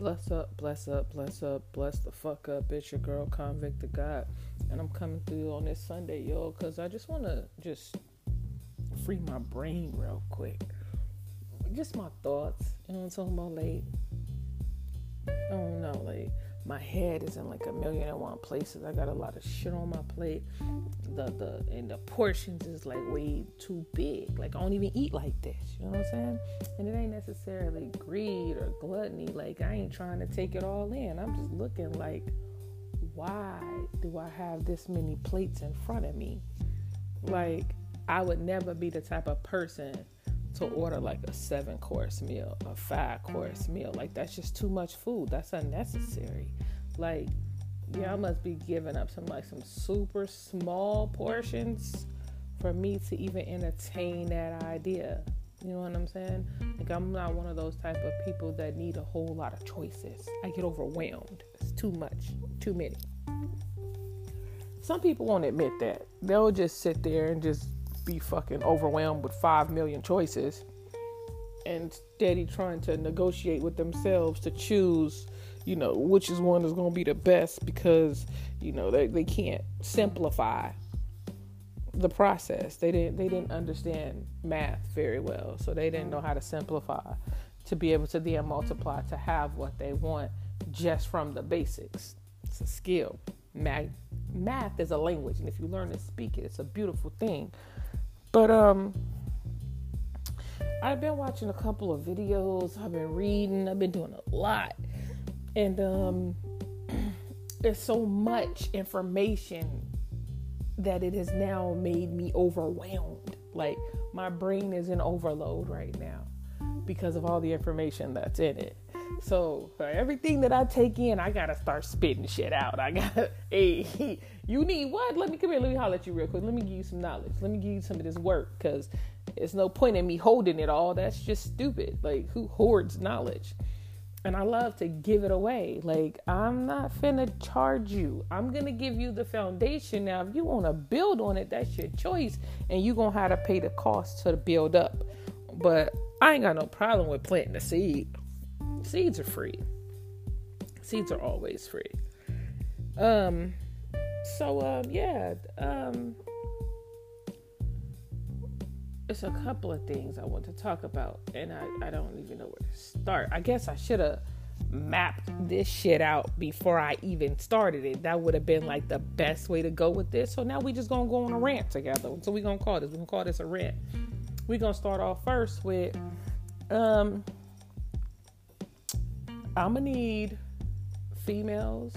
Bless up, bless up, bless up, bless the fuck up. It's your girl, Convict of God. And I'm coming through on this Sunday, yo, because I just want to just free my brain real quick. Just my thoughts. You know what I'm talking about? Like, I don't know, like, my head is in like a million and one places. I got a lot of shit on my plate. The the and the portions is like way too big. Like I don't even eat like this. You know what I'm saying? And it ain't necessarily greed or gluttony. Like I ain't trying to take it all in. I'm just looking like, why do I have this many plates in front of me? Like I would never be the type of person to order like a seven course meal, a five course meal. Like that's just too much food. That's unnecessary. Like y'all must be giving up some like some super small portions for me to even entertain that idea. You know what I'm saying? Like I'm not one of those type of people that need a whole lot of choices. I get overwhelmed. It's too much, too many. Some people won't admit that. They'll just sit there and just be fucking overwhelmed with five million choices and steady trying to negotiate with themselves to choose, you know, which is one is going to be the best because, you know, they, they can't simplify the process. They didn't they didn't understand math very well, so they didn't know how to simplify to be able to then multiply to have what they want just from the basics. It's a skill. Math, math is a language, and if you learn to speak it, it's a beautiful thing. But um I've been watching a couple of videos, I've been reading, I've been doing a lot. And um there's so much information that it has now made me overwhelmed. Like my brain is in overload right now because of all the information that's in it. So for everything that I take in, I gotta start spitting shit out. I gotta, hey, you need what? Let me come here. Let me holler at you real quick. Let me give you some knowledge. Let me give you some of this work because it's no point in me holding it all. That's just stupid. Like who hoards knowledge? And I love to give it away. Like I'm not finna charge you. I'm gonna give you the foundation. Now, if you wanna build on it, that's your choice, and you gonna have to pay the cost to build up. But I ain't got no problem with planting the seed seeds are free. Seeds are always free. Um so um yeah, um it's a couple of things I want to talk about and I, I don't even know where to start. I guess I should have mapped this shit out before I even started it. That would have been like the best way to go with this. So now we just gonna go on a rant together. So we gonna call this. We gonna call this a rant. we gonna start off first with um I'm gonna need females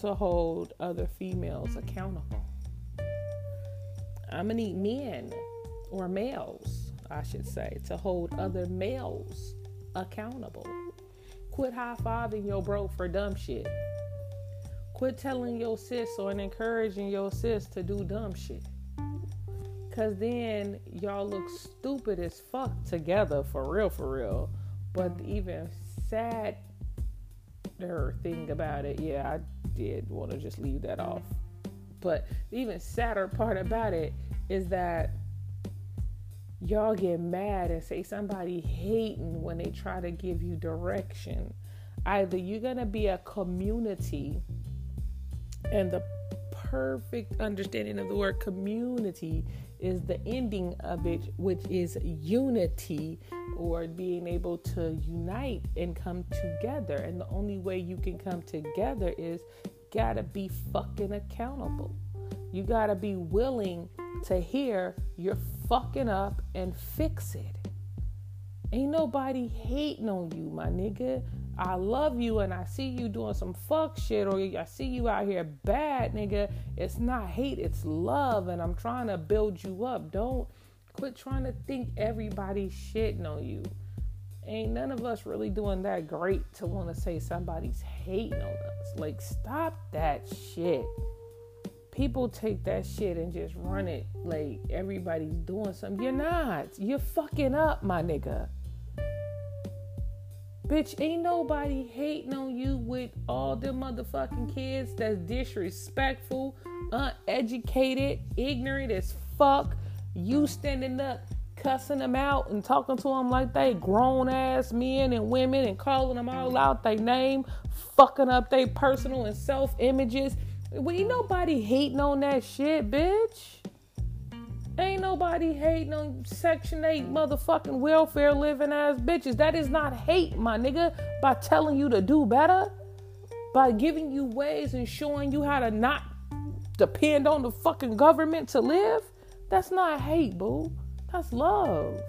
to hold other females accountable. I'm gonna need men or males, I should say, to hold other males accountable. Quit high fiving your bro for dumb shit. Quit telling your sis or encouraging your sis to do dumb shit. Cause then y'all look stupid as fuck together for real, for real. But even sad thing about it, yeah, I did want to just leave that off. But the even sadder part about it is that y'all get mad and say somebody hating when they try to give you direction. Either you're going to be a community, and the perfect understanding of the word community is the ending of it, which is unity or being able to unite and come together. And the only way you can come together is gotta be fucking accountable. You gotta be willing to hear you're fucking up and fix it. Ain't nobody hating on you, my nigga. I love you and I see you doing some fuck shit or I see you out here bad, nigga. It's not hate, it's love and I'm trying to build you up. Don't quit trying to think everybody's shitting on you. Ain't none of us really doing that great to want to say somebody's hating on us. Like, stop that shit. People take that shit and just run it like everybody's doing something. You're not. You're fucking up, my nigga. Bitch, ain't nobody hating on you with all them motherfucking kids that's disrespectful, uneducated, ignorant as fuck. You standing up cussing them out and talking to them like they grown ass men and women and calling them all out their name, fucking up their personal and self images. We ain't nobody hating on that shit, bitch. Ain't nobody hating on Section 8 motherfucking welfare living ass bitches. That is not hate, my nigga, by telling you to do better, by giving you ways and showing you how to not depend on the fucking government to live. That's not hate, boo. That's love.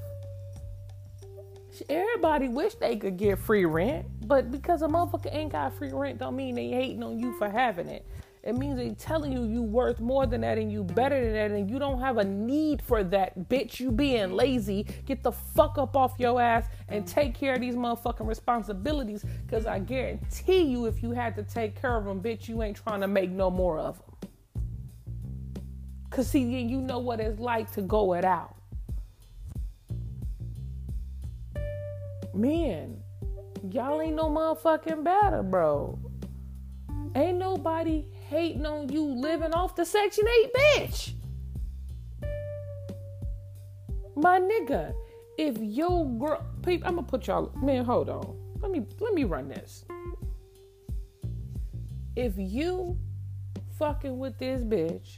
Everybody wish they could get free rent, but because a motherfucker ain't got free rent don't mean they hating on you for having it. It means they're telling you you worth more than that and you better than that and you don't have a need for that. Bitch, you being lazy. Get the fuck up off your ass and take care of these motherfucking responsibilities. Cause I guarantee you, if you had to take care of them, bitch, you ain't trying to make no more of them. Cause see, then you know what it's like to go it out. Man, y'all ain't no motherfucking better, bro. Ain't nobody hating on you living off the Section 8 bitch. My nigga, if your girl, people, I'm gonna put y'all. Man, hold on. Let me let me run this. If you fucking with this bitch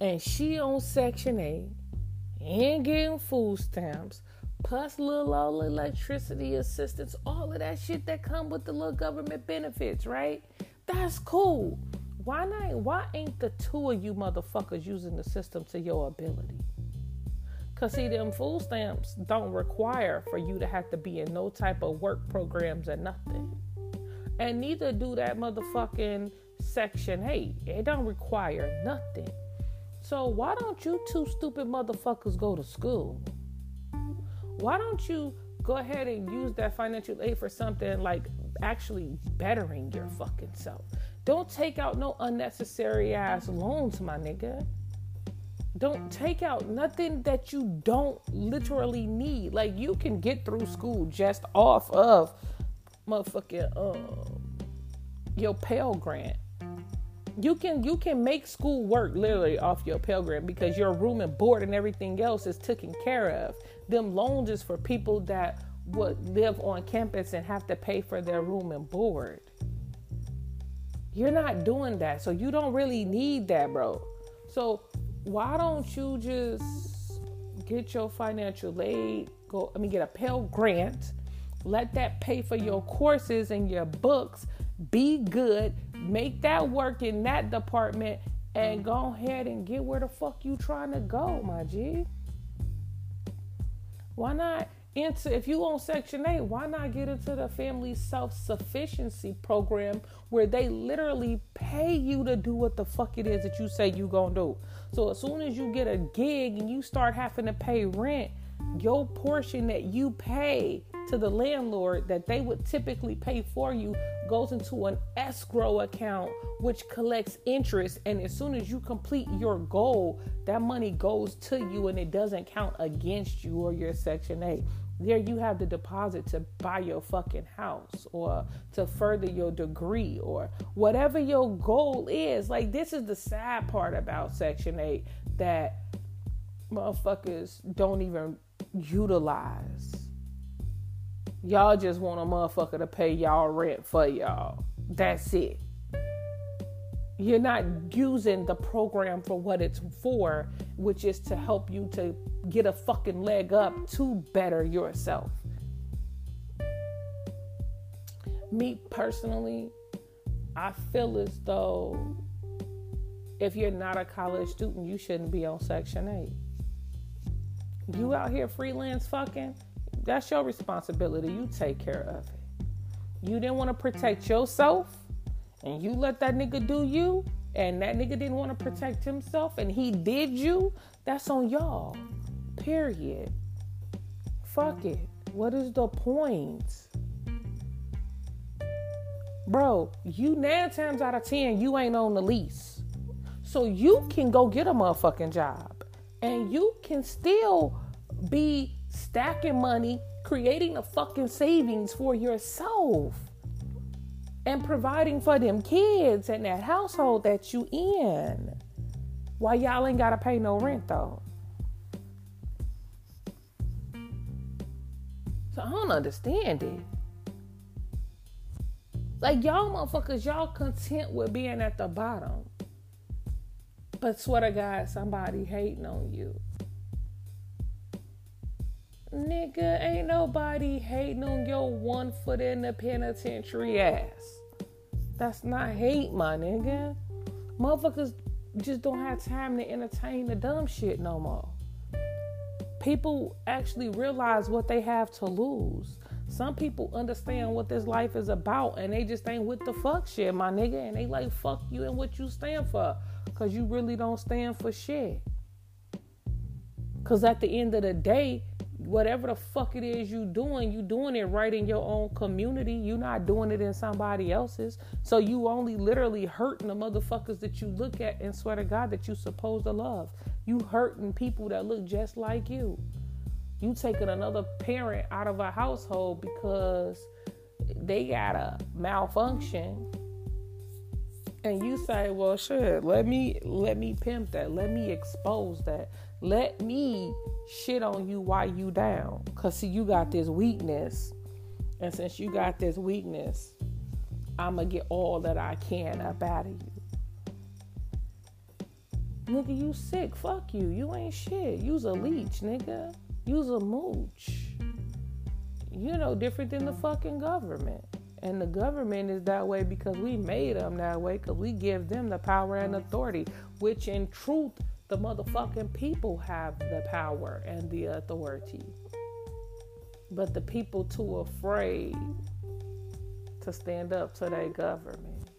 and she on Section 8 and getting food stamps, plus little old electricity assistance, all of that shit that come with the little government benefits, right? That's cool. Why not? Why ain't the two of you motherfuckers using the system to your ability? Cause see, them food stamps don't require for you to have to be in no type of work programs or nothing. And neither do that motherfucking section 8. It don't require nothing. So why don't you two stupid motherfuckers go to school? Why don't you go ahead and use that financial aid for something like actually bettering your fucking self. Don't take out no unnecessary ass loans, my nigga. Don't take out nothing that you don't literally need. Like you can get through school just off of motherfucking um your Pell Grant. You can you can make school work literally off your Pell Grant because your room and board and everything else is taken care of. Them loans is for people that would live on campus and have to pay for their room and board. You're not doing that. So you don't really need that, bro. So why don't you just get your financial aid, go I mean get a Pell Grant, let that pay for your courses and your books, be good, make that work in that department and go ahead and get where the fuck you trying to go, my G. Why not into if you on section 8 why not get into the family self-sufficiency program where they literally pay you to do what the fuck it is that you say you gonna do? So as soon as you get a gig and you start having to pay rent your portion that you pay to the landlord that they would typically pay for you goes into an escrow account which collects interest. And as soon as you complete your goal that money goes to you and it doesn't count against you or your section 8 there you have the deposit to buy your fucking house or to further your degree or whatever your goal is. Like this is the sad part about section 8 that motherfuckers don't even utilize. Y'all just want a motherfucker to pay y'all rent for y'all. That's it. You're not using the program for what it's for, which is to help you to get a fucking leg up to better yourself. Me personally, I feel as though if you're not a college student, you shouldn't be on Section 8. You out here freelance fucking, that's your responsibility. You take care of it. You didn't want to protect yourself and you let that nigga do you, and that nigga didn't want to protect himself, and he did you, that's on y'all. Period. Fuck it. What is the point? Bro, you nine times out of ten, you ain't on the lease. So you can go get a motherfucking job. And you can still be stacking money, creating a fucking savings for yourself and providing for them kids and that household that you in. Why y'all ain't gotta pay no rent though? So I don't understand it. Like y'all motherfuckers, y'all content with being at the bottom. But swear to God, somebody hating on you. Nigga, ain't nobody hating on your one foot in the penitentiary ass. That's not hate, my nigga. Motherfuckers just don't have time to entertain the dumb shit no more. People actually realize what they have to lose. Some people understand what this life is about and they just ain't with the fuck shit, my nigga. And they like, fuck you and what you stand for. Cause you really don't stand for shit. Cause at the end of the day, whatever the fuck it is you doing, you doing it right in your own community. You're not doing it in somebody else's. So you only literally hurting the motherfuckers that you look at and swear to God that you supposed to love. You hurting people that look just like you. You taking another parent out of a household because they got a malfunction. And you say, well shit, let me let me pimp that. Let me expose that. Let me shit on you while you down. Cause see, you got this weakness. And since you got this weakness, I'ma get all that I can up out of you. Nigga, you sick. Fuck you. You ain't shit. You's a leech, nigga. You's a mooch. You know, different than the fucking government. And the government is that way because we made them that way because we give them the power and authority, which in truth the motherfucking people have the power and the authority. But the people too afraid to stand up to their government.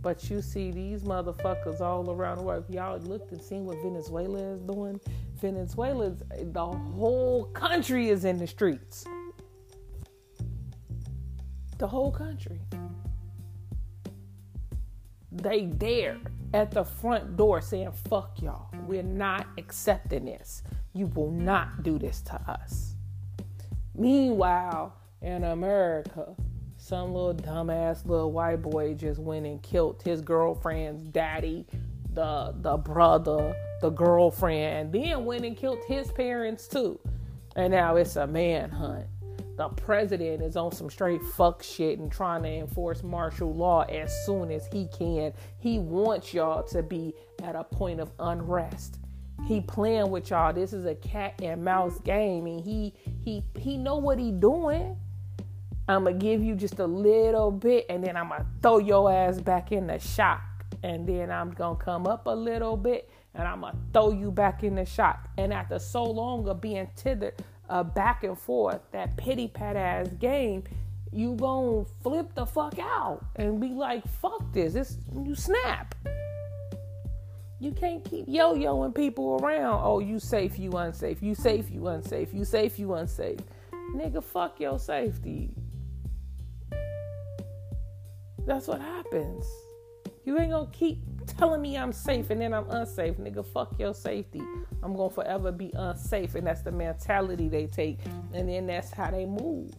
But you see these motherfuckers all around the world. If y'all looked and seen what Venezuela is doing, Venezuela's the whole country is in the streets. The whole country. They dare at the front door saying, fuck y'all. We're not accepting this. You will not do this to us. Meanwhile, in America, some little dumbass little white boy just went and killed his girlfriend's daddy, the the brother, the girlfriend, and then went and killed his parents too. And now it's a manhunt the president is on some straight fuck shit and trying to enforce martial law as soon as he can. He wants y'all to be at a point of unrest. He playing with y'all. This is a cat and mouse game, and he he he know what he doing. I'm gonna give you just a little bit, and then I'm gonna throw your ass back in the shock, and then I'm gonna come up a little bit, and I'm gonna throw you back in the shock. And after so long of being tethered uh, back and forth, that pity pat ass game, you gon' flip the fuck out and be like, fuck this. This you snap. You can't keep yo-yoing people around. Oh, you safe, you unsafe. You safe, you unsafe. You safe, you unsafe. Nigga, fuck your safety. That's what happens. You ain't gonna keep telling me I'm safe and then I'm unsafe. Nigga, fuck your safety. I'm gonna forever be unsafe. And that's the mentality they take. And then that's how they move.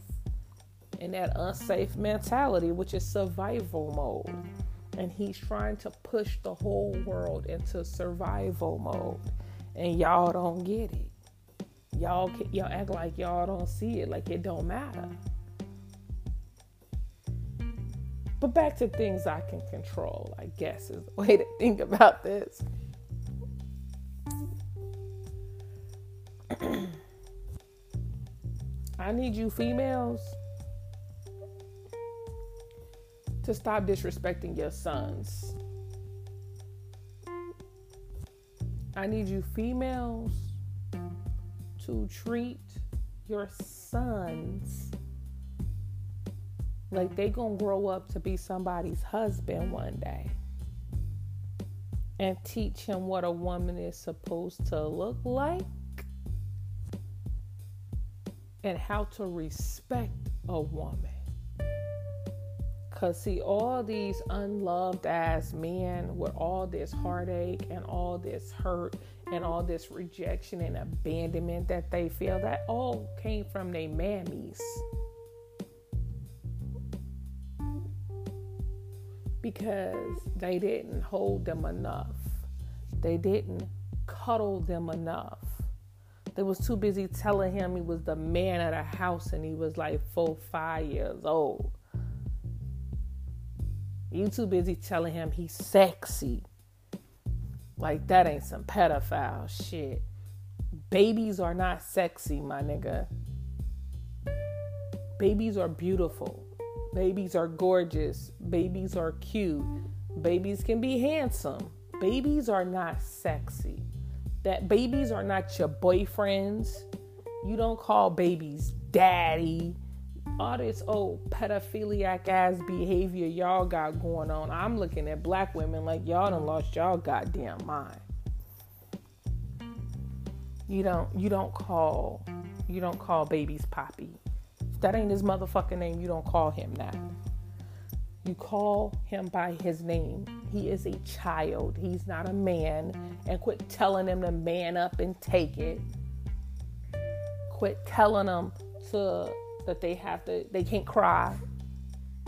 In that unsafe mentality, which is survival mode. And he's trying to push the whole world into survival mode. And y'all don't get it. Y'all y'all act like y'all don't see it, like it don't matter. But back to things I can control, I guess, is the way to think about this. I need you females to stop disrespecting your sons. I need you females to treat your sons like they gonna grow up to be somebody's husband one day. And teach him what a woman is supposed to look like and how to respect a woman. Cause see, all these unloved ass men with all this heartache and all this hurt and all this rejection and abandonment that they feel, that all came from their mammies. Because they didn't hold them enough. They didn't cuddle them enough. They was too busy telling him he was the man of the house and he was like four, five years old. You too busy telling him he's sexy. Like that ain't some pedophile shit. Babies are not sexy, my nigga. Babies are beautiful. Babies are gorgeous. Babies are cute. Babies can be handsome. Babies are not sexy. That babies are not your boyfriends. You don't call babies daddy. All this old pedophiliac ass behavior y'all got going on. I'm looking at black women like y'all done lost y'all goddamn mind. You don't you don't call you don't call babies poppy. That ain't his motherfucking name, you don't call him that. You call him by his name. He is a child. He's not a man. And quit telling him to man up and take it. Quit telling them to that they have to they can't cry.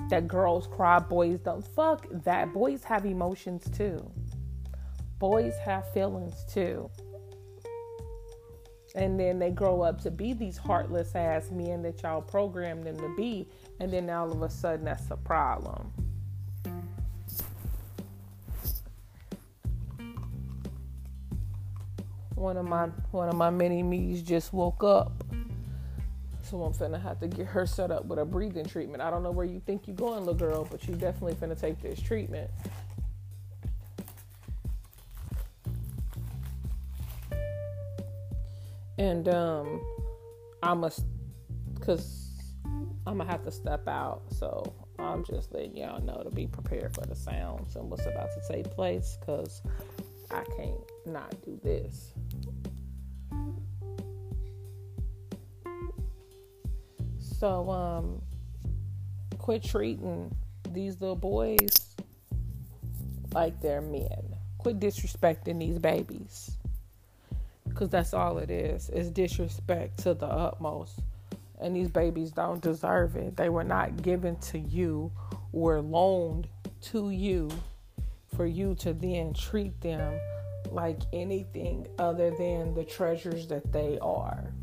That girls cry, boys don't. Fuck that. Boys have emotions too. Boys have feelings too. And then they grow up to be these heartless ass men that y'all programmed them to be. And then all of a sudden, that's a problem. One of my one of my mini me's just woke up, so I'm finna have to get her set up with a breathing treatment. I don't know where you think you're going, little girl, but you definitely finna take this treatment. And um i must because i'm gonna have to step out. So i'm just letting y'all know to be prepared for the sounds and what's about to take place because i can't not do this. So um quit treating these little boys like they're men. Quit disrespecting these babies because that's all it is. It's disrespect to the utmost. And these babies don't deserve it. They were not given to you or loaned to you for you to then treat them like anything other than the treasures that they are.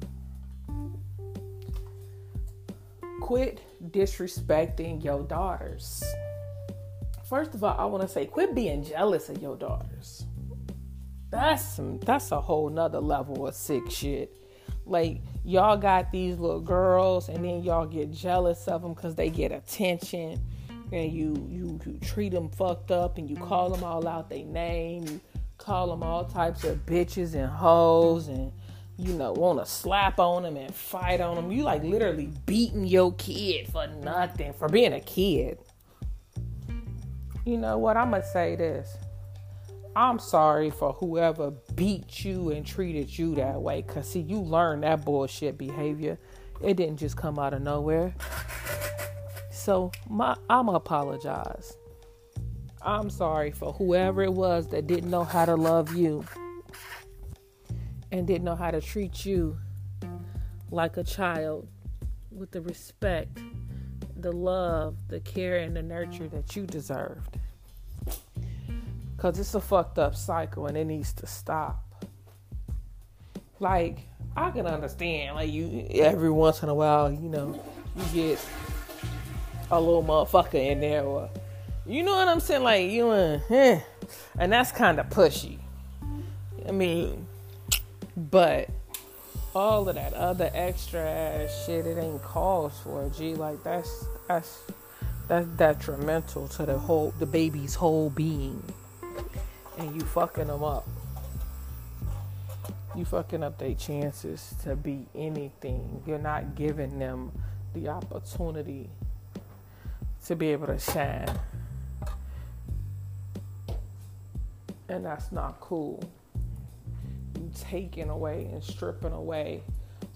Quit disrespecting your daughters. First of all i want to say quit being jealous of your daughters that's some that's a whole nother level of sick shit. Like y'all got these little girls, and then y'all get jealous of them because they get attention, and you, you you treat them fucked up, and you call them all out their name, you call them all types of bitches and hoes, and you know want to slap on them and fight on them. You like literally beating your kid for nothing for being a kid. You know what? I'm gonna say this I'm sorry for whoever beat you and treated you that way. Cause see, you learned that bullshit behavior. It didn't just come out of nowhere. So my I'ma apologize. I'm sorry for whoever it was that didn't know how to love you and didn't know how to treat you like a child with the respect, the love, the care, and the nurture that you deserved. Cause it's a fucked up cycle and it needs to stop. Like, I can understand, like you every once in a while, you know, you get a little motherfucker in there or you know what I'm saying? Like you and eh, and that's kinda pushy. I mean but all of that other extra ass shit it ain't called for, G. Like that's that's that's detrimental to the whole the baby's whole being and you fucking them up. You fucking up their chances to be anything. You're not giving them the opportunity to be able to shine. And that's not cool. You taking away and stripping away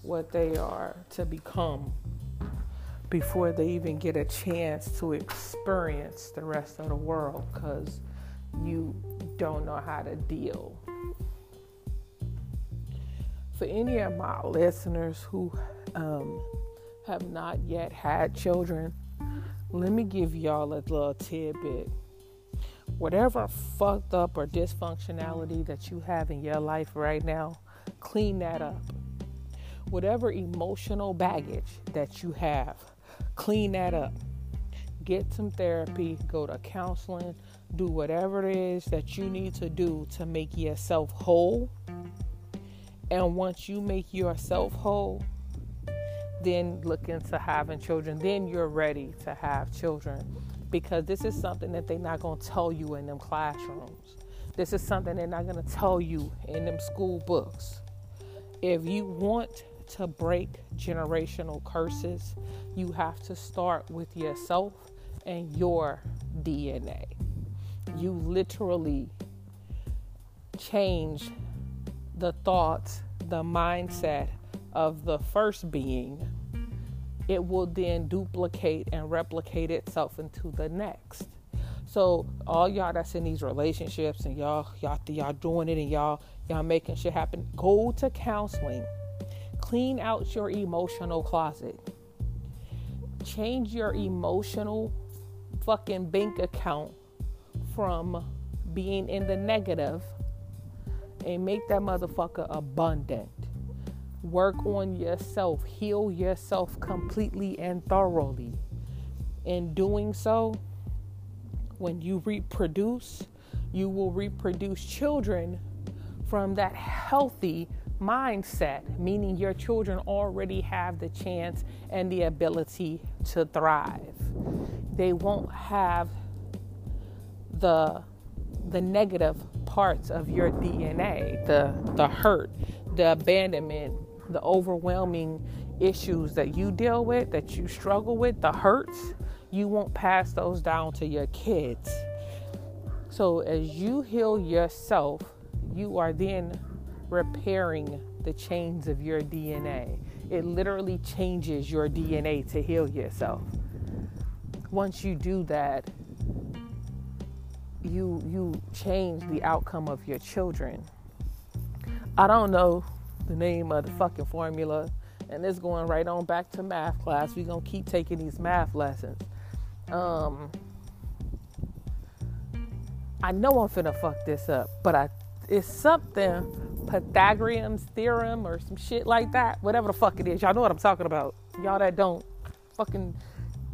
what they are to become before they even get a chance to experience the rest of the world because you don't know how to deal. For any of my listeners who um, have not yet had children, let me give y'all a little tidbit. Whatever fucked up or dysfunctionality that you have in your life right now, clean that up. whatever emotional baggage that you have, clean that up. Get some therapy, go to counseling, do whatever it is that you need to do to make yourself whole. And once you make yourself whole, then look into having children. Then you're ready to have children because this is something that they're not going to tell you in them classrooms. This is something they're not going to tell you in them school books. If you want to break generational curses, you have to start with yourself and your DNA. You literally change the thoughts, the mindset of the first being. It will then duplicate and replicate itself into the next. So all y'all that's in these relationships and y'all y'all y'all doing it and y'all y'all making shit happen, go to counseling. Clean out your emotional closet. Change your emotional fucking bank account from being in the negative and make that motherfucker abundant. Work on yourself, heal yourself completely and thoroughly. In doing so, when you reproduce, you will reproduce children from that healthy mindset, meaning your children already have the chance and the ability to thrive. They won't have the the negative parts of your DNA, the the hurt, the abandonment, the overwhelming issues that you deal with, that you struggle with, the hurts, you won't pass those down to your kids. So as you heal yourself, you are then repairing the chains of your DNA. It literally changes your DNA to heal yourself. Once you do that, you you change the outcome of your children. I don't know the name of the fucking formula, and it's going right on back to math class. We're gonna keep taking these math lessons. Um, I know I'm finna fuck this up, but I it's something Pythagorean's theorem or some shit like that. Whatever the fuck it is, y'all know what I'm talking about. Y'all that don't fucking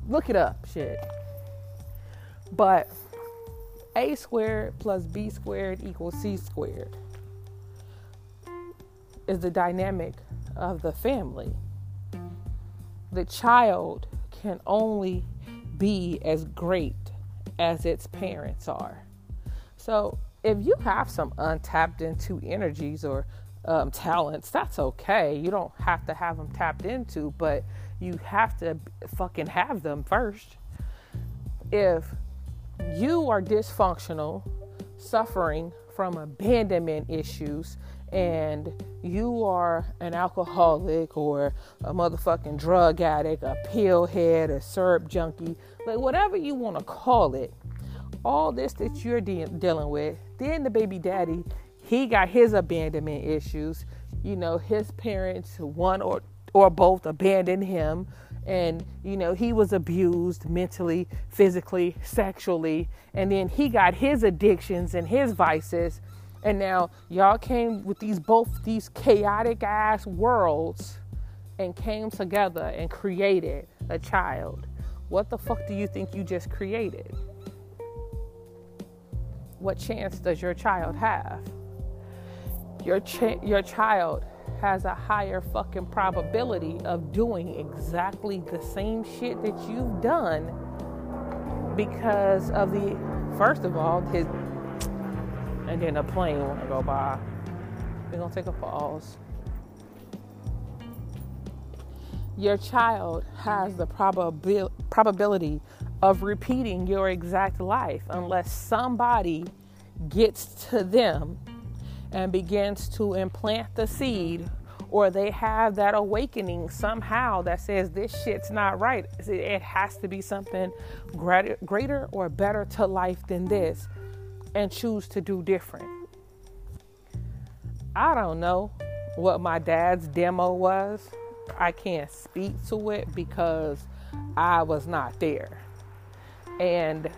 look it up, shit. But a squared plus b squared equals c squared is the dynamic of the family. The child can only be as great as its parents are. So, if you have some untapped into energies or um, talents, that's okay. You don't have to have them tapped into, but you have to fucking have them first. If you are dysfunctional, suffering from abandonment issues, and you are an alcoholic or a motherfucking drug addict, a pill head, a syrup junkie, like whatever you want to call it, all this that you're de- dealing with, then the baby daddy, he got his abandonment issues. You know, his parents, one or or both abandoned him and you know he was abused mentally physically sexually and then he got his addictions and his vices. And now y'all came with these both these chaotic ass worlds and came together and created a child. What the fuck do you think you just created? What chance does your child have? Your your child has a higher fucking probability of doing exactly the same shit that you've done because of the first of all his and then a plane wanna go by. We're gonna take a pause. Your child has the probabil- probability of repeating your exact life unless somebody gets to them and begins to implant the seed or they have that awakening somehow that says this shit's not right. It has to be something greater, or better to life than this and choose to do different. I don't know what my dad's demo was. I can't speak to it because I was not there. And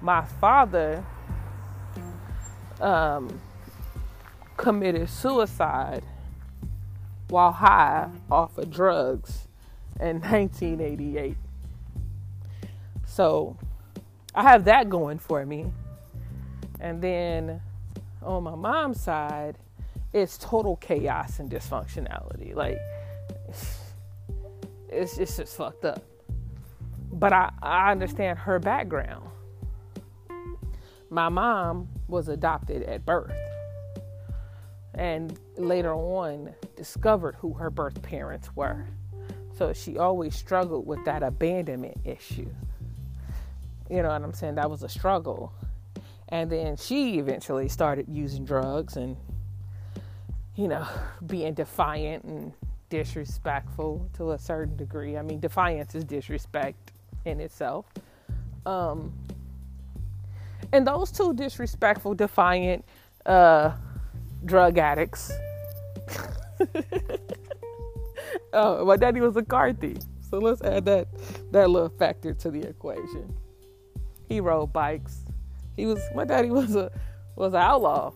my father um, committed suicide while high off of drugs in 1988. So I have that going for me. And then on my mom's side, it's total chaos and dysfunctionality. Like, it's, it's just fucked up. But I, I understand her background. My mom was adopted at birth and later on discovered who her birth parents were. So she always struggled with that abandonment issue. You know what I'm saying? That was a struggle. And then she eventually started using drugs and, you know, being defiant and disrespectful to a certain degree. I mean, defiance is disrespect in itself. Um, and those two disrespectful, defiant uh, drug addicts. oh, my daddy was a car thief. So let's add that that little factor to the equation. He rode bikes. He was my daddy was a was an outlaw.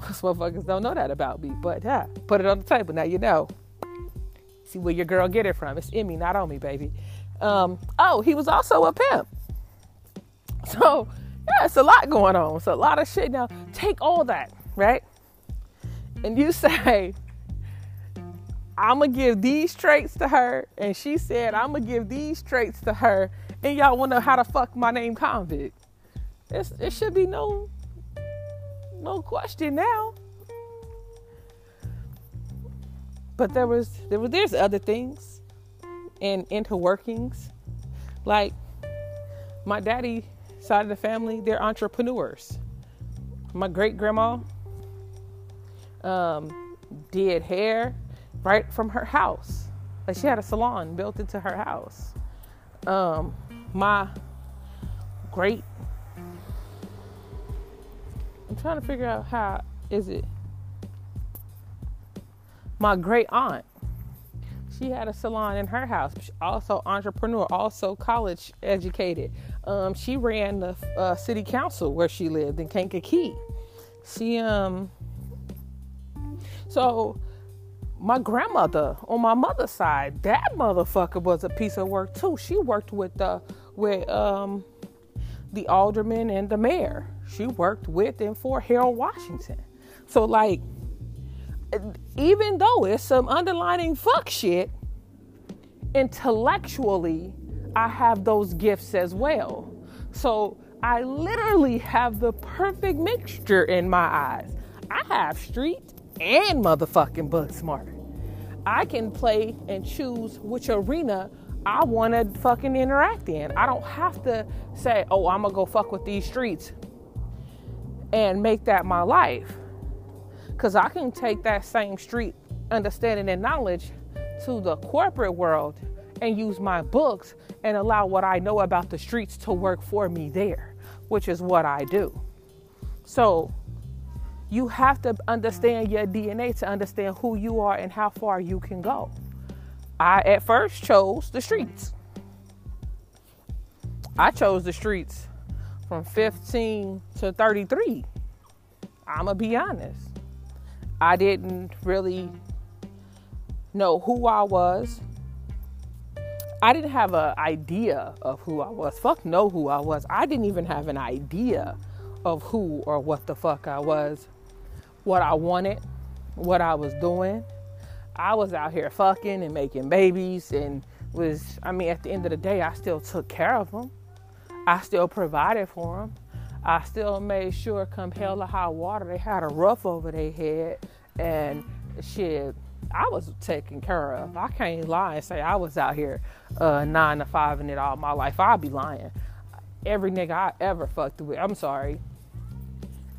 Most motherfuckers don't know that about me, but yeah, put it on the table. Now you know. See where your girl get it from. It's in me, not on me, baby. Um, oh, he was also a pimp. So it's a lot going on. It's a lot of shit. Now take all that, right? And you say, I'm gonna give these traits to her, and she said, I'm gonna give these traits to her, and y'all wonder how the fuck my name convict. It's, it should be no, no question now. But there was, there was, there's other things, and interworkings, like my daddy side of the family, they're entrepreneurs. My great grandma um, did hair right from her house. Like she had a salon built into her house. Um, my great I'm trying to figure out how is it my great aunt she had a salon in her house also entrepreneur also college educated um, she ran the uh, city council where she lived in kankakee she um so my grandmother on my mother's side, that motherfucker was a piece of work too. She worked with the with um the alderman and the mayor. She worked with and for Harold Washington. So like even though it's some underlining fuck shit, intellectually I have those gifts as well. So I literally have the perfect mixture in my eyes. I have street and motherfucking book smart. I can play and choose which arena I want to fucking interact in. I don't have to say, oh, I'm going to go fuck with these streets and make that my life. Because I can take that same street understanding and knowledge to the corporate world and use my books and allow what I know about the streets to work for me there, which is what I do. So, you have to understand your DNA to understand who you are and how far you can go. I at first chose the streets. I chose the streets from 15 to 33. I'm going to be honest. I didn't really know who I was. I didn't have an idea of who I was. Fuck know who I was. I didn't even have an idea of who or what the fuck I was what I wanted, what I was doing. I was out here fucking and making babies and was, I mean, at the end of the day, I still took care of them. I still provided for them. I still made sure, come hell or high water, they had a roof over their head and shit. I was taken care of. I can't lie and say I was out here uh, nine to five in it all my life. I'd be lying. Every nigga I ever fucked with, I'm sorry,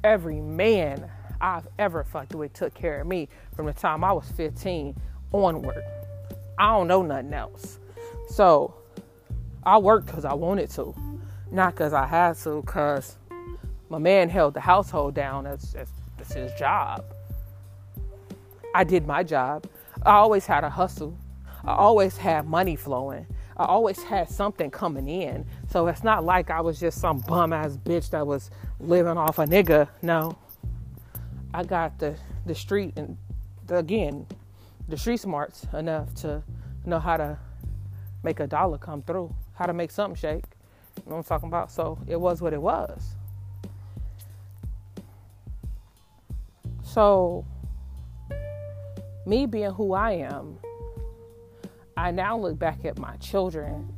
every man I've ever fucked with took care of me from the time I was 15 onward. I don't know nothing else. So I worked because I wanted to, not because I had to, because my man held the household down That's, as, as his job. I did my job. I always had a hustle. I always had money flowing. I always had something coming in. So it's not like I was just some bum ass bitch that was living off a nigga. No, I got the the street and again, the street smarts enough to know how to make a dollar come through, how to make something shake. You know what I'm talking about? So it was what it was. So, me being who I am, I now look back at my children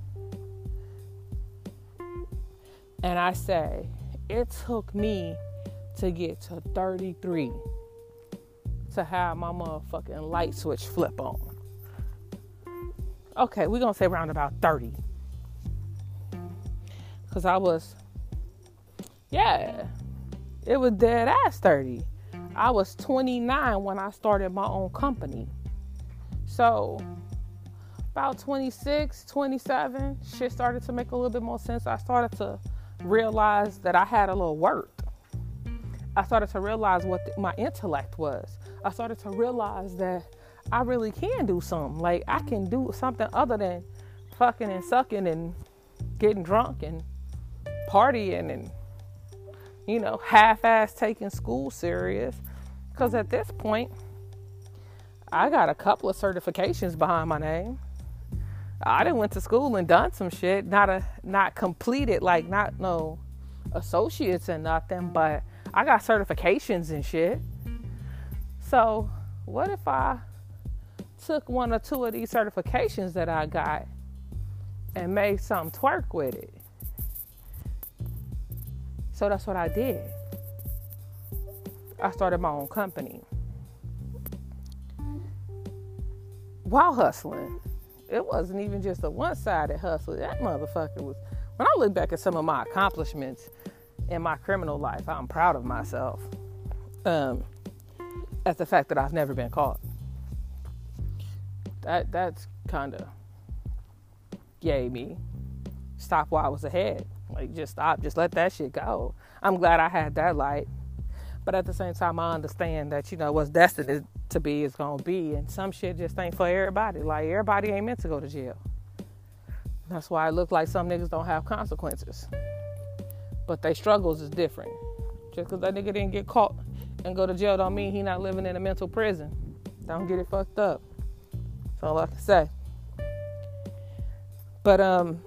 and I say, it took me to get to 33 to have my motherfucking light switch flip on. Okay, we're gonna say around about 30. Cause I was, yeah, it was dead ass 30. I was 29 when I started my own company. So, about 26, 27, shit started to make a little bit more sense. I started to realize that I had a little work. I started to realize what my intellect was. I started to realize that I really can do something. Like I can do something other than fucking and sucking and getting drunk and partying and you know half-ass taking school serious. Because at this point, I got a couple of certifications behind my name. I didn't went to school and done some shit, not a not completed, like not no associates and nothing, but I got certifications and shit. So what if I took one or two of these certifications that I got and made something twerk with it? So that's what I did. I started my own company while hustling. It wasn't even just a one sided hustle. That motherfucker was. When I look back at some of my accomplishments in my criminal life, I'm proud of myself. Um, at the fact that I've never been caught. That that's kind of gave me stop while I was ahead. Like just stop, just let that shit go. I'm glad I had that light but at the same time, I understand that, you know, what's destined to be is to be. And some shit just ain't for everybody. Like, everybody ain't meant to go to jail. That's why it looks like some niggas don't have consequences. But their struggles is different. Just because that nigga didn't get caught and go to jail don't mean he not living in a mental prison. Don't get it fucked up. That's all I can say. But um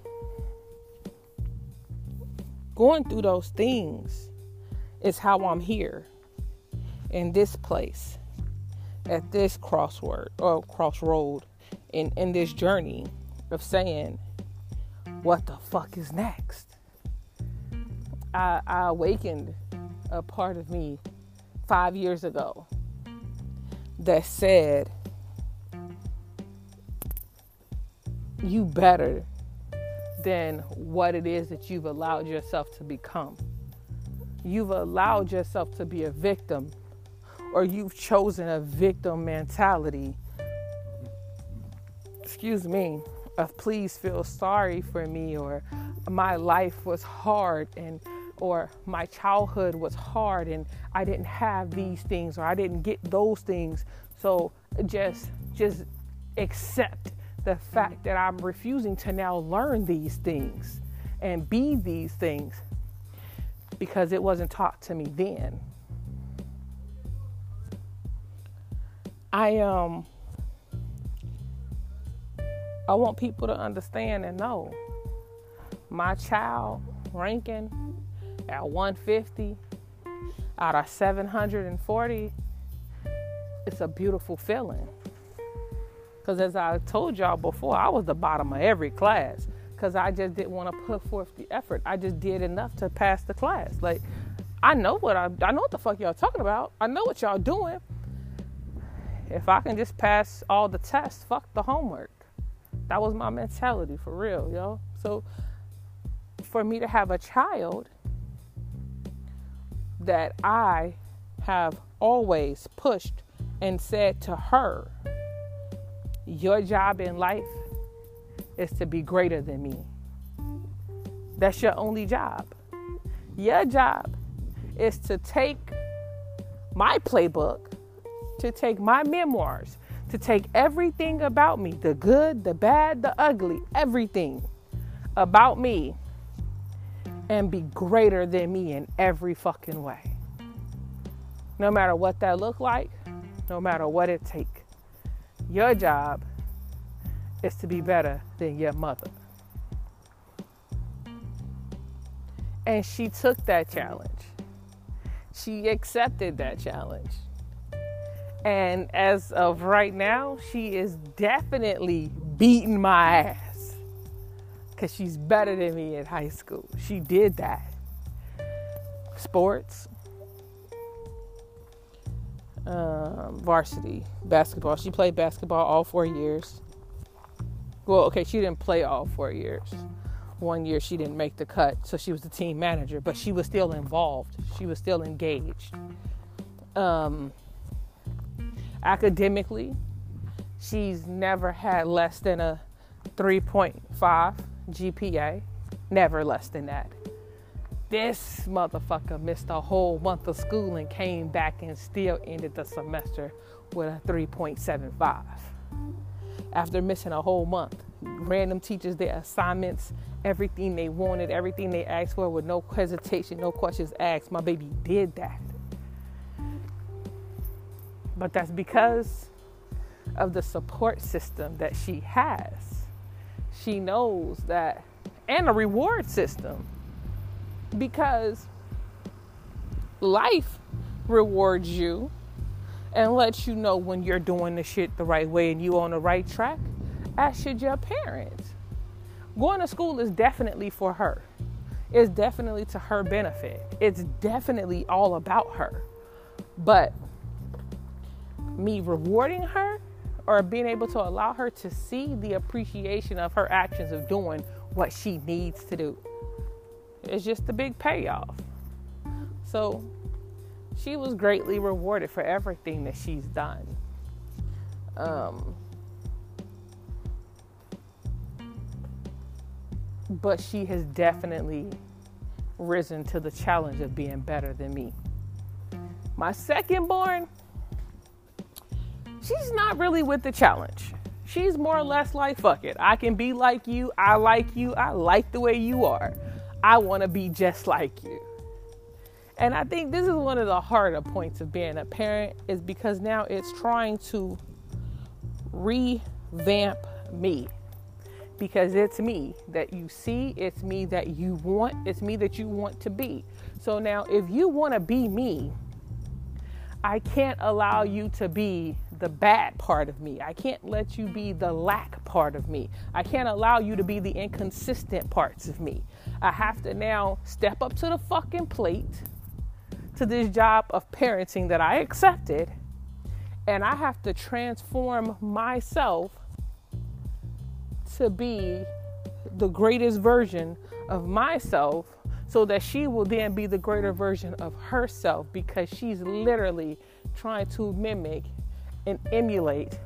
going through those things is how I'm here in this place at this crossword or crossroad in, in this journey of saying, what the fuck is next? I, I awakened a part of me five years ago that said, you better than what it is that you've allowed yourself to become you've allowed yourself to be a victim or you've chosen a victim mentality. Excuse me, of please feel sorry for me or my life was hard and or my childhood was hard and I didn't have these things or I didn't get those things. So just just accept the fact that I'm refusing to now learn these things and be these things because it wasn't taught to me then. I um I want people to understand and know my child ranking at 150 out of 740 it's a beautiful feeling because as i told y'all before i was the bottom of every class because I just didn't want to put forth the effort. I just did enough to pass the class. Like, I know what I, I know what the fuck y'all talking about. I know what y'all doing. If I can just pass all the tests, fuck the homework. That was my mentality for real, yo. So, for me to have a child that I have always pushed and said to her, Your job in life is to be greater than me. That's your only job. Your job is to take my playbook, to take my memoirs, to take everything about me the good, the bad, the ugly, everything about me and be greater than me in every fucking way. No matter what that look like, no matter what it takes. Your job is to be better than your mother. And she took that challenge. She accepted that challenge. And as of right now, she is definitely beating my ass because she's better than me in high school. She did that. Sports, um, varsity basketball. She played basketball all four years. Well, okay, she didn't play all four years. One year she didn't make the cut, so she was the team manager, but she was still involved. She was still engaged. Um, academically, she's never had less than a 3.5 GPA, never less than that. This motherfucker missed a whole month of school and came back and still ended the semester with a 3.75. After missing a whole month, random teachers their assignments, everything they wanted, everything they asked for with no hesitation, no questions asked. My baby did that. But that's because of the support system that she has. She knows that, and a reward system because life rewards you and lets you know when you're doing the shit the right way and you on the right track, as should your parents. Going to school is definitely for her. It's definitely to her benefit. It's definitely all about her. But me rewarding her or being able to allow her to see the appreciation of her actions of doing what she needs to do it's just a big payoff. So she was greatly rewarded for everything that she's done. Um, but she has definitely risen to the challenge of being better than me. My second born, she's not really with the challenge. She's more or less like, fuck it. I can be like you. I like you. I like the way you are. I want to be just like you. And I think this is one of the harder points of being a parent is because now it's trying to revamp me. Because it's me that you see, it's me that you want, it's me that you want to be. So now if you want to be me, I can't allow you to be the bad part of me. I can't let you be the lack part of me. I can't allow you to be the inconsistent parts of me. I have to now step up to the fucking plate to this job of parenting that I accepted. And I have to transform myself to be the greatest version of myself so that she will then be the greater version of herself because she's literally trying to mimic and emulate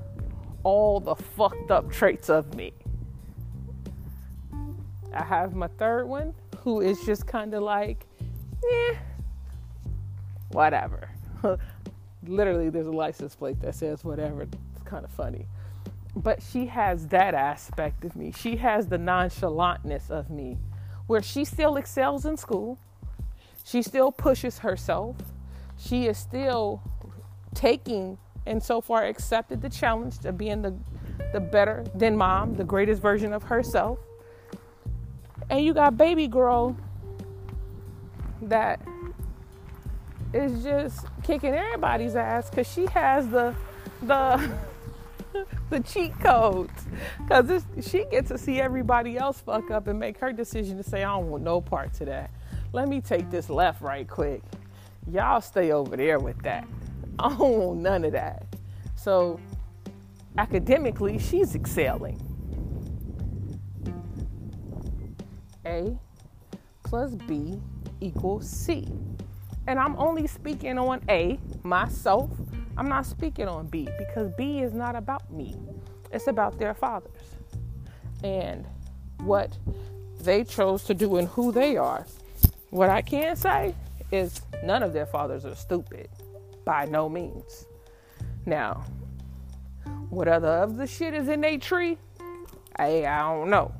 all the fucked up traits of me. I have my third one who is just kind of like, eh, whatever. Literally, there's a license plate that says whatever. It's kind of funny. But she has that aspect of me. She has the nonchalantness of me where she still excels in school. She still pushes herself. She is still taking and so far accepted the challenge of being the, the better than mom, the greatest version of herself. And you got baby girl that is just kicking everybody's ass because she has the the the cheat codes because she gets to see everybody else fuck up and make her decision to say i don't want no part to that let me take this left right quick y'all stay over there with that I don't want none of that. So academically, she's excelling. A plus B equals C. And I'm only speaking on A, myself. I'm not speaking on B because B is not about me, it's about their fathers and what they chose to do and who they are. What I can say is none of their fathers are stupid by no means. Now, what other of the shit is in their tree? I I don't know,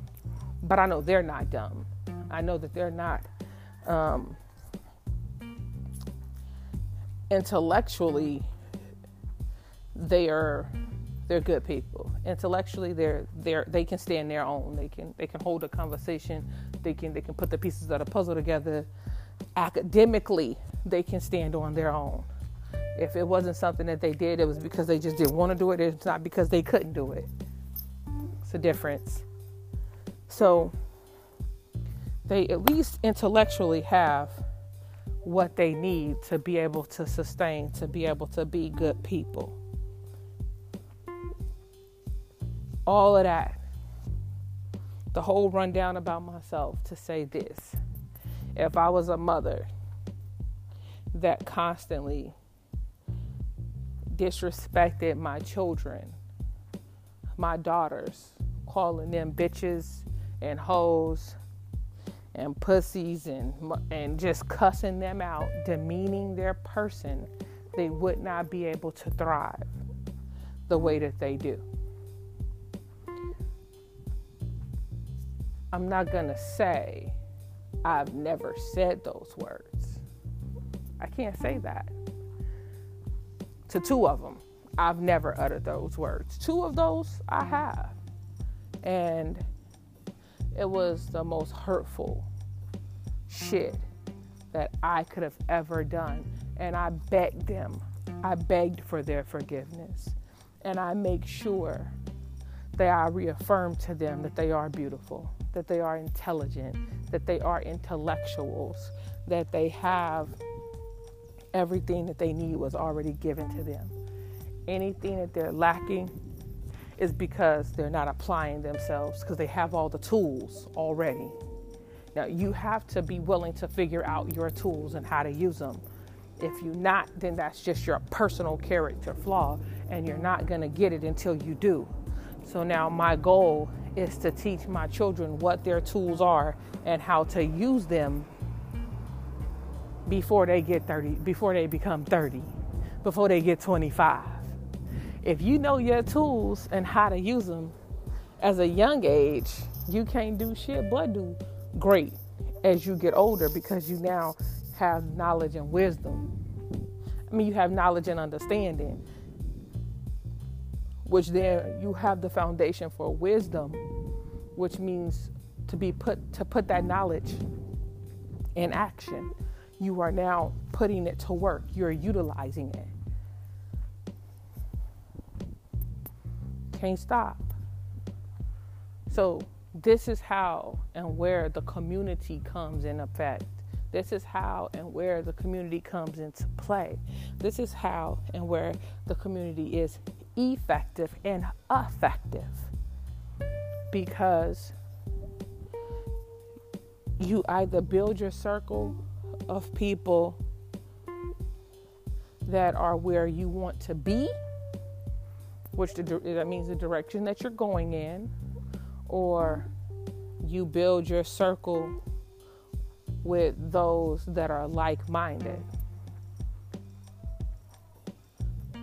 but I know they're not dumb. I know that they're not um, intellectually they are they're good people. Intellectually, they're they're they can stand their own. They can they can hold a conversation. They can they can put the pieces of the puzzle together. Academically, they can stand on their own. If it wasn't something that they did, it was because they just didn't want to do it. It's not because they couldn't do it. It's a difference. So they at least intellectually have what they need to be able to sustain, to be able to be good people. All of that. The whole rundown about myself to say this. If I was a mother that constantly disrespected my children, my daughters, calling them bitches and hoes and pussies and and just cussing them out, demeaning their person, they would not be able to thrive the way that they do. I'm not going to say I've never said those words. I can't say that. To two of them, I've never uttered those words. Two of those I have. And it was the most hurtful shit that I could have ever done. And I begged them, I begged for their forgiveness. And I make sure that I reaffirm to them that they are beautiful, that they are intelligent, that they are intellectuals, that they have everything that they need was already given to them. Anything that they're lacking, is because they're not applying themselves because they have all the tools already. Now, you have to be willing to figure out your tools and how to use them. If you're not, then that's just your personal character flaw, and you're not going to get it until you do. So, now my goal is to teach my children what their tools are and how to use them before they get 30, before they become 30, before they get 25 if you know your tools and how to use them as a young age, you can't do shit but do great as you get older because you now have knowledge and wisdom. I mean, you have knowledge and understanding, which then you have the foundation for wisdom, which means to be put to put that knowledge in action. You are now putting it to work. You're utilizing it. Can't stop. So, this is how and where the community comes in effect. This is how and where the community comes into play. This is how and where the community is effective and effective. Because you either build your circle of people that are where you want to be which the, that means the direction that you're going in, or you build your circle with those that are like minded.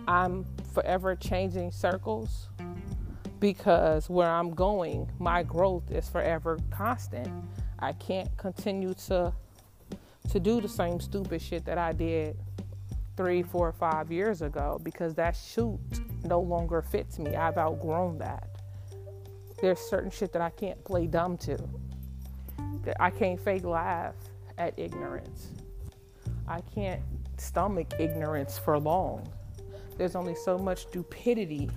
I'm forever changing circles because where I'm going, my growth is forever constant. I can't continue to to do the same stupid shit that I did three, four, five years ago because that shoot no longer fits me. I've outgrown that. There's certain shit that I can't play dumb to. I can't fake laugh at ignorance. I can't stomach ignorance for long. There's only so much stupidity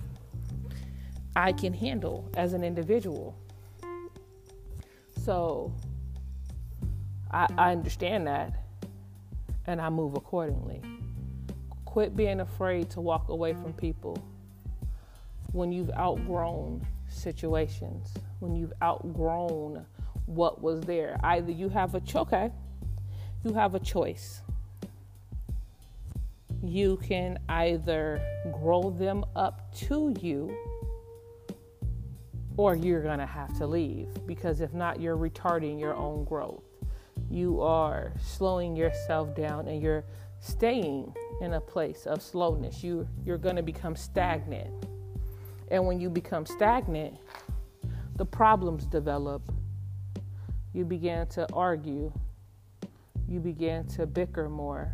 I can handle as an individual. So I, I understand that and I move accordingly. Quit being afraid to walk away from people when you've outgrown situations, when you've outgrown what was there. Either you have a okay, you have a choice. You can either grow them up to you or you're going to have to leave because if not you're retarding your own growth. You are slowing yourself down and you're staying in a place of slowness. You you're going to become stagnant and when you become stagnant, the problems develop. You begin to argue. You begin to bicker more.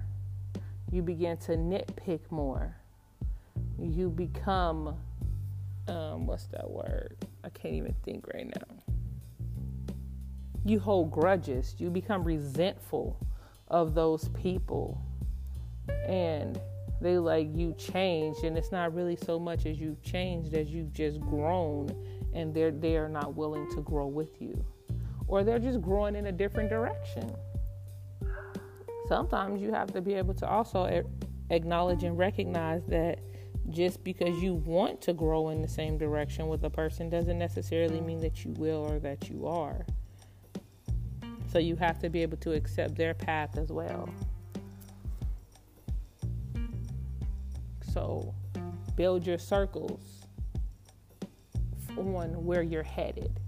You begin to nitpick more. you become um, what's that word? I can't even think right now. You hold grudges. You become resentful of those people. And they like you changed and it's not really so much as you've changed as you've just grown and they're they are not willing to grow with you. Or they're just growing in a different direction. Sometimes you have to be able to also acknowledge and recognize that just because you want to grow in the same direction with a person doesn't necessarily mean that you will or that you are. So you have to be able to accept their path as well. So build your circles on where you're headed,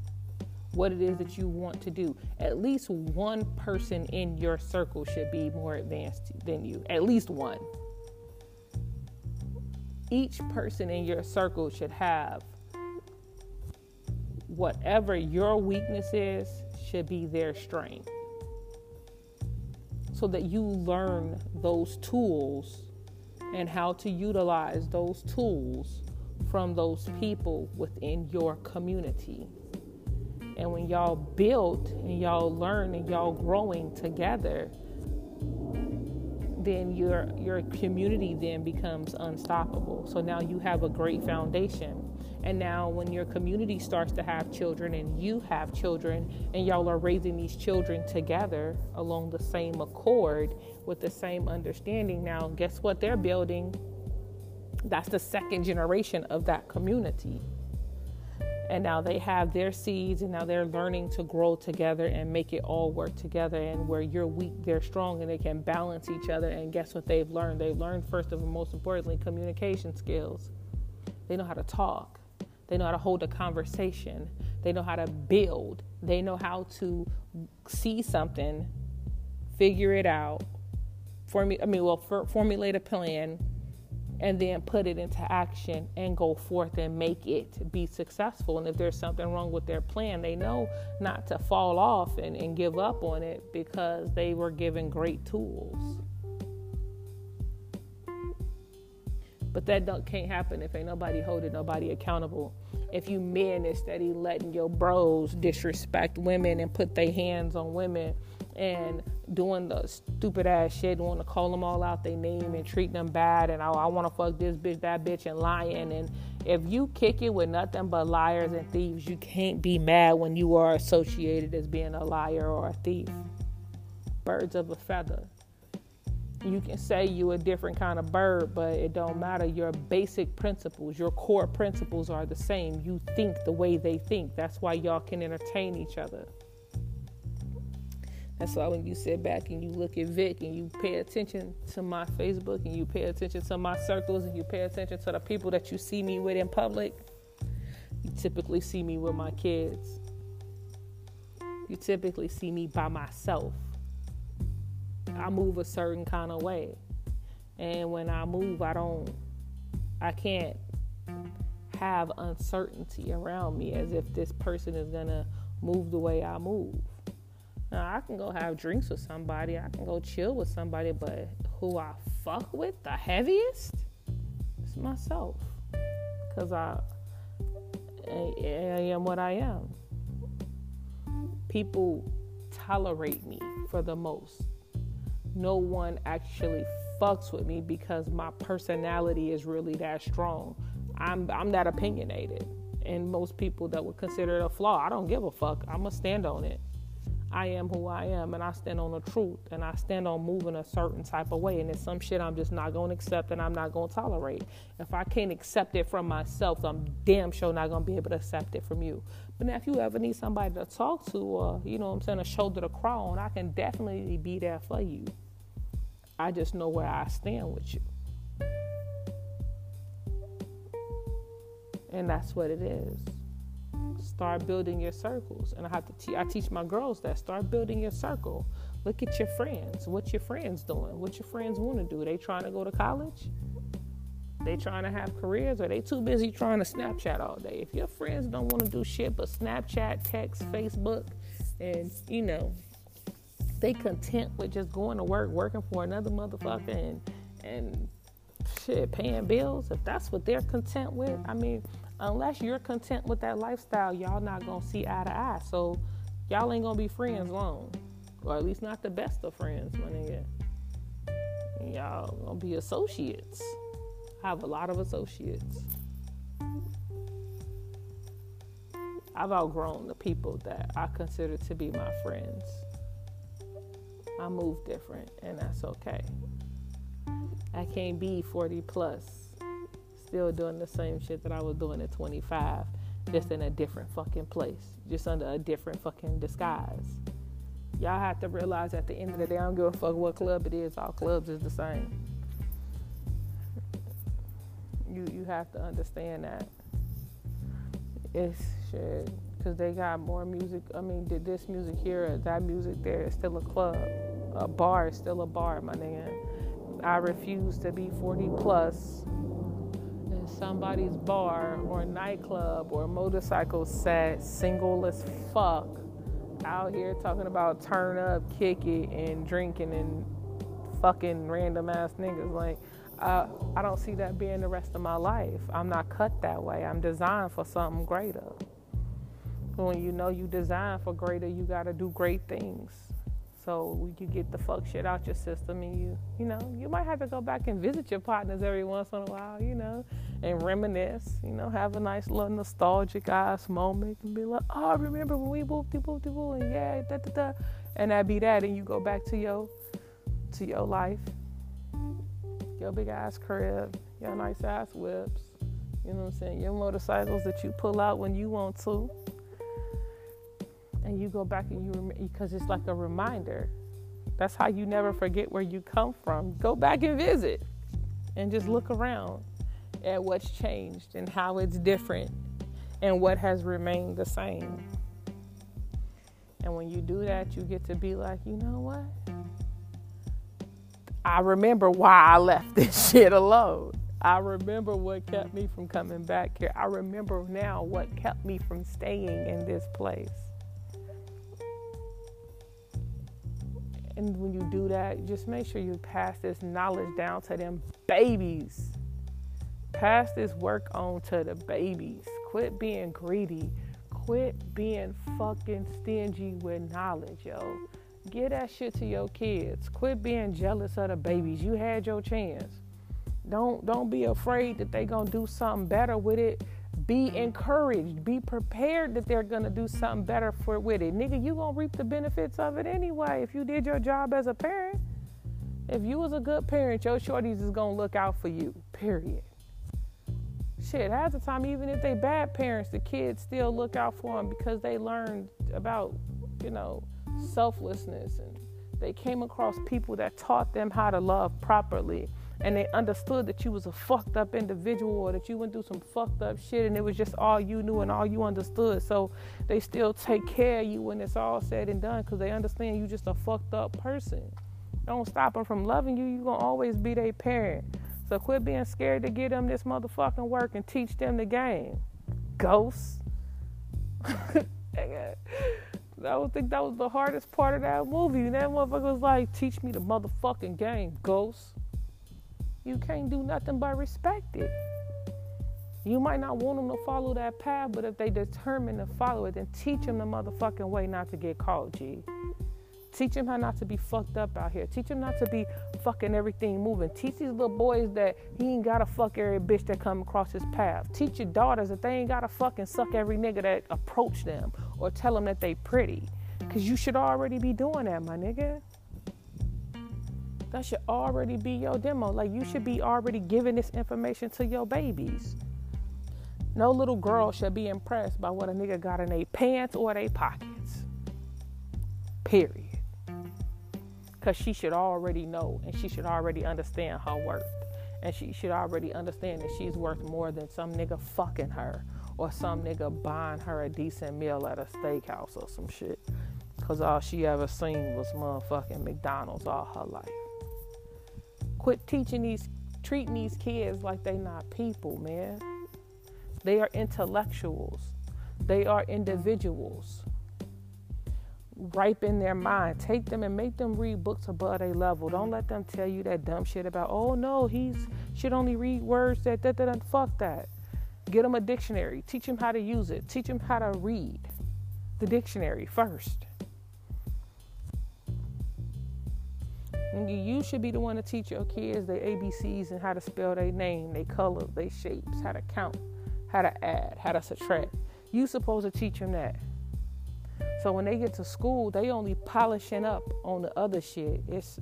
what it is that you want to do. At least one person in your circle should be more advanced than you. At least one each person in your circle should have whatever your weakness is should be their strength so that you learn those tools and how to utilize those tools from those people within your community. And when y'all build and y'all learn and y'all growing together, then your your community then becomes unstoppable. So now you have a great foundation. And now when your community starts to have children and you have children and y'all are raising these children together along the same accord with the same understanding, now guess what they're building? That's the second generation of that community. And now they have their seeds and now they're learning to grow together and make it all work together. And where you're weak they're strong and they can balance each other. And guess what they've learned? They've learned first of all most importantly communication skills. They know how to talk. They know how to hold a conversation. They know how to build. They know how to see something figure it out i mean well for, formulate a plan and then put it into action and go forth and make it be successful. And if there's something wrong with their plan, they know not to fall off and, and give up on it because they were given great tools. But that don't can't happen if ain't nobody holding nobody accountable. If you men is steady letting your bros disrespect women and put their hands on women and doing the stupid ass shit, want to call them all out their name and treat them bad, and oh, I, I want to fuck this bitch, that bitch, and lying. And if you kick it with nothing but liars and thieves, you can't be mad when you are associated as being a liar or a thief. Birds of a feather. You can say you a different kind of bird, but it don't matter. Your basic principles, your core principles are the same. You think the way they think. That's why y'all can entertain each other. That's why when you sit back and you look at Vic and you pay attention to my Facebook and you pay attention to my circles and you pay attention to the people that you see me with in public, you typically see me with my kids. You typically see me by myself. I move a certain kind of way. And when I move, I don't, I can't have uncertainty around me as if this person is to move the way I move. Now, I can go have drinks with somebody, I can go chill with somebody, but who I fuck with the heaviest is myself. Because I, I am what I am. People tolerate me for the most. No one actually fucks with me because my personality is really that strong. I'm I'm that opinionated. And most people that would consider it a flaw, I don't give a fuck. I'm gonna stand on it. I am who I am and I stand on the truth and I stand on moving a certain type of way. And it's some shit I'm just not going to accept and I'm not going to tolerate. If I can't accept it from myself, I'm damn sure not going to be able to accept it from you. But now, if you ever need somebody to talk to or, you know what I'm saying, a shoulder to cry on, I can definitely be there for you. I just know where I stand with you. And that's what it is start building your circles. And i have to te- i teach my girls that start building your circle. Look at your friends what your friends doing what your friends want to do. They trying to go to college they trying to have careers or they too busy trying to snapchat all day. If your friends don't want to do shit but snapchat text facebook and you know they content with just going to work working for another motherfucker mm-hmm. and and shit, paying bills, if that's what they're content with, I mean, unless you're content with that lifestyle, y'all not gonna see eye to eye. So y'all ain't gonna be friends long. Or at least not the best of friends, my nigga. Y'all gonna be associates. I have a lot of associates. I've outgrown the people that I consider to be my friends. I move different, and that's okay. I can't be 40 plus, still doing the same shit that I was doing at 25, just in a different fucking place, just under a different fucking disguise. Y'all have to realize at the end of the day, I don't give a fuck what club it is, all clubs is the same. You you have to understand that. It's shit because they got more music. I mean, did this music here, that music there is still a club. A bar is still a bar, my nigga. I refuse to be 40 plus somebody's bar or nightclub or motorcycle set, single as fuck, out here talking about turn up, kick it, and drinking and fucking random ass niggas. Like, uh, I don't see that being the rest of my life. I'm not cut that way. I'm designed for something greater. When you know you designed for greater, you got to do great things. So you get the fuck shit out your system, and you, you know, you might have to go back and visit your partners every once in a while, you know, and reminisce, you know, have a nice little nostalgic ass moment, and be like, oh, remember when we boopty boopty boo, and yeah, da da da, and that be that, and you go back to your, to your life, your big ass crib, your nice ass whips, you know what I'm saying, your motorcycles that you pull out when you want to and you go back and you because it's like a reminder. That's how you never forget where you come from. Go back and visit and just look around at what's changed and how it's different and what has remained the same. And when you do that, you get to be like, you know what? I remember why I left this shit alone. I remember what kept me from coming back here. I remember now what kept me from staying in this place. And when you do that, just make sure you pass this knowledge down to them babies. Pass this work on to the babies. Quit being greedy. Quit being fucking stingy with knowledge, yo. Get that shit to your kids. Quit being jealous of the babies. You had your chance. Don't don't be afraid that they gonna do something better with it be mm. encouraged. Be prepared that they're gonna do something better for with it. Nigga, you gonna reap the benefits of it anyway if you did your job as a parent. If you was a good parent, your shorties is gonna look out for you. Period. Shit, half the time, even if they bad parents, the kids still look out for them because they learned about, you know, selflessness and they came across people that taught them how to love properly and they understood that you was a fucked up individual or that you went through some fucked up shit and it was just all you knew and all you understood. So they still take care of you when it's all said and done because they understand you just a fucked up person. Don't stop them from loving you. You're going to always be their parent. So quit being scared to get them this motherfucking work and teach them the game. Ghosts. I would think that was the hardest part of that movie. And that motherfucker was like, teach me the motherfucking game, ghost you can't do nothing but respect it. You might not want them to follow that path, but if they determine to follow it, then teach them the motherfucking way not to get caught, G. Teach them how not to be fucked up out here. Teach them not to be fucking everything moving. Teach these little boys that he ain't gotta fuck every bitch that come across his path. Teach your daughters that they ain't gotta fucking suck every nigga that approach them or tell them that they pretty. Cause you should already be doing that, my nigga. That should already be your demo. Like you should be already giving this information to your babies. No little girl should be impressed by what a nigga got in their pants or their pockets. Period. Cause she should already know and she should already understand her worth. And she should already understand that she's worth more than some nigga fucking her or some nigga buying her a decent meal at a steakhouse or some shit. Cause all she ever seen was motherfucking McDonald's all her life. Quit teaching these, treating these kids like they not people, man. They are intellectuals. They are individuals. Ripen their mind. Take them and make them read books above their level. Don't let them tell you that dumb shit about, oh no, he's Should only read words that that that fuck that. Get them a dictionary. Teach them how to use it. Teach them how to read the dictionary first. You should be the one to teach your kids the ABCs and how to spell their name, their color, their shapes, how to count, how to add, how to subtract. You supposed to teach them that. So when they get to school, they only polishing up on the other shit. It's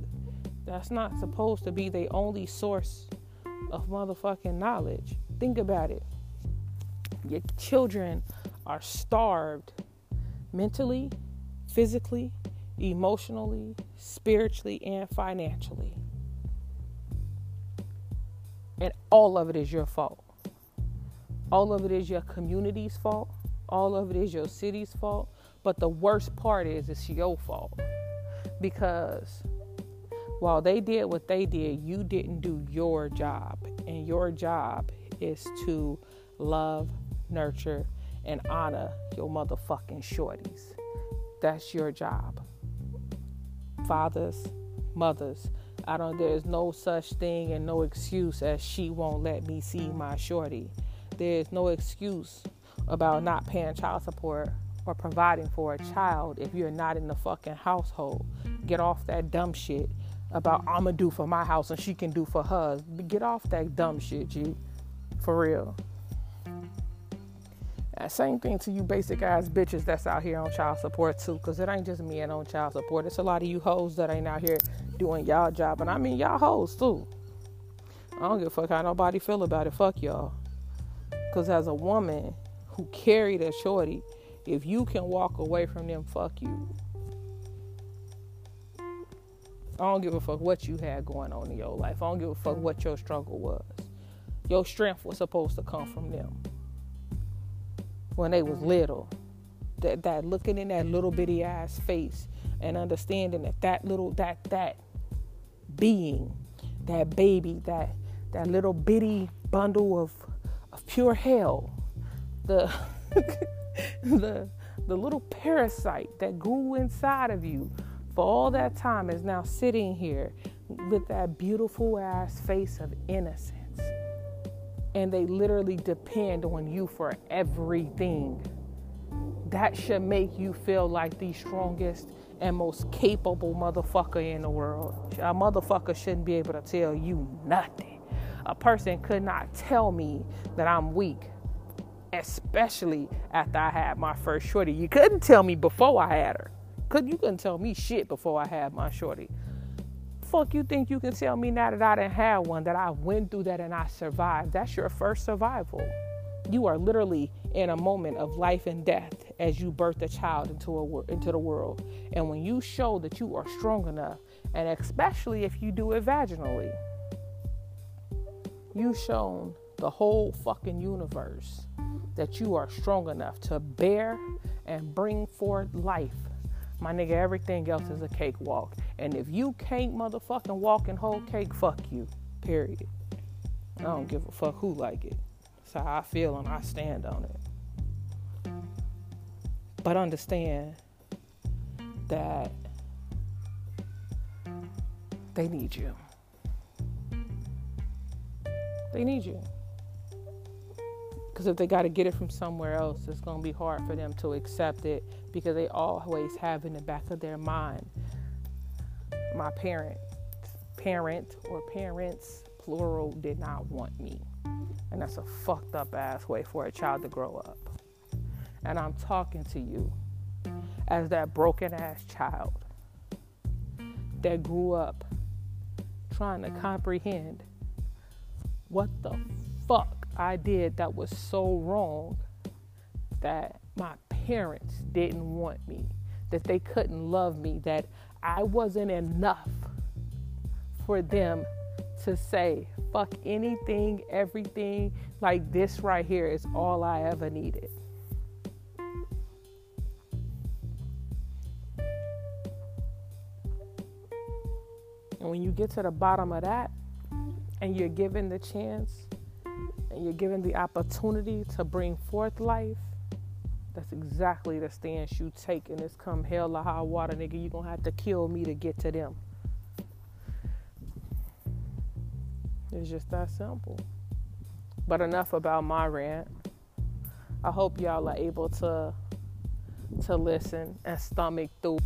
that's not supposed to be their only source of motherfucking knowledge. Think about it. Your children are starved mentally, physically, emotionally, spiritually, and financially. And all of it is your fault. All of it is your community's fault. All of it is your city's fault. But the worst part is it's your fault. Because while they did what they did, you didn't do your job. And your job is to love, nurture, and honor your motherfucking shorties. That's your job fathers, mothers. I don't there's no such thing and no excuse as she won't let me see my shorty. There's no excuse about not paying child support or providing for a child if you're not in the fucking household. Get off that dumb shit about I'ma do for my house and she can do for hers. Get off that dumb shit, G. For real. Same thing to you basic ass bitches that's out here on child support too, cause it ain't just me and on child support. It's a lot of you hoes that ain't out here doing y'all job, and I mean y'all hoes too. I don't give a fuck how nobody feel about it. Fuck y'all. Cause as a woman who carried a shorty, if you can walk away from them, fuck you. I don't give a fuck what you had going on in your life. I don't give a fuck what your struggle was. Your strength was supposed to come from them when they was little. That that looking in that little bitty ass face and understanding that that little that that being, that baby, that that little bitty bundle of of pure hell, the the the little parasite that grew inside of you for all that time is now sitting here with that beautiful ass face of innocence and they literally depend on you for everything. That should make you feel like the strongest and most capable motherfucker in the world. A motherfucker shouldn't be able to tell you nothing. A person could not tell me that I'm weak, especially after I had my first shorty. You couldn't tell me before I had her. Could you couldn't tell me shit before I had my shorty fuck you think you can tell me now that I didn't have one, that I went through that and I survived? That's your first survival. You are literally in a moment of life and death as you birth a child into a into the world. And when you show that you are strong enough, and especially if you do it vaginally, you've shown the whole fucking universe that you are strong enough to bear and bring forth life my nigga, everything else is a cakewalk. And if you can't motherfucking walk and hold cake, fuck you. Period. I don't give a fuck who like it. That's how I feel and I stand on it. But understand that they need you. They need you. Because if they got to get it from somewhere else, it's going to be hard for them to accept it because they always have in the back of their mind my parent, parent or parents, plural, did not want me. And that's a fucked up ass way for a child to grow up. And I'm talking to you as that broken ass child that grew up trying to comprehend what the fuck I did that was so wrong that my parents didn't want me, that they couldn't love me, that I wasn't enough for them to say, fuck anything, everything, like this right here is all I ever needed. And when you get to the bottom of that and you're given the chance and you're given the opportunity to bring forth life, that's exactly the stance you take And it's come hell or high water, nigga. You're gonna have to kill me to get to them. It's just that simple. But enough about my rant. I hope y'all are able to to listen and stomach through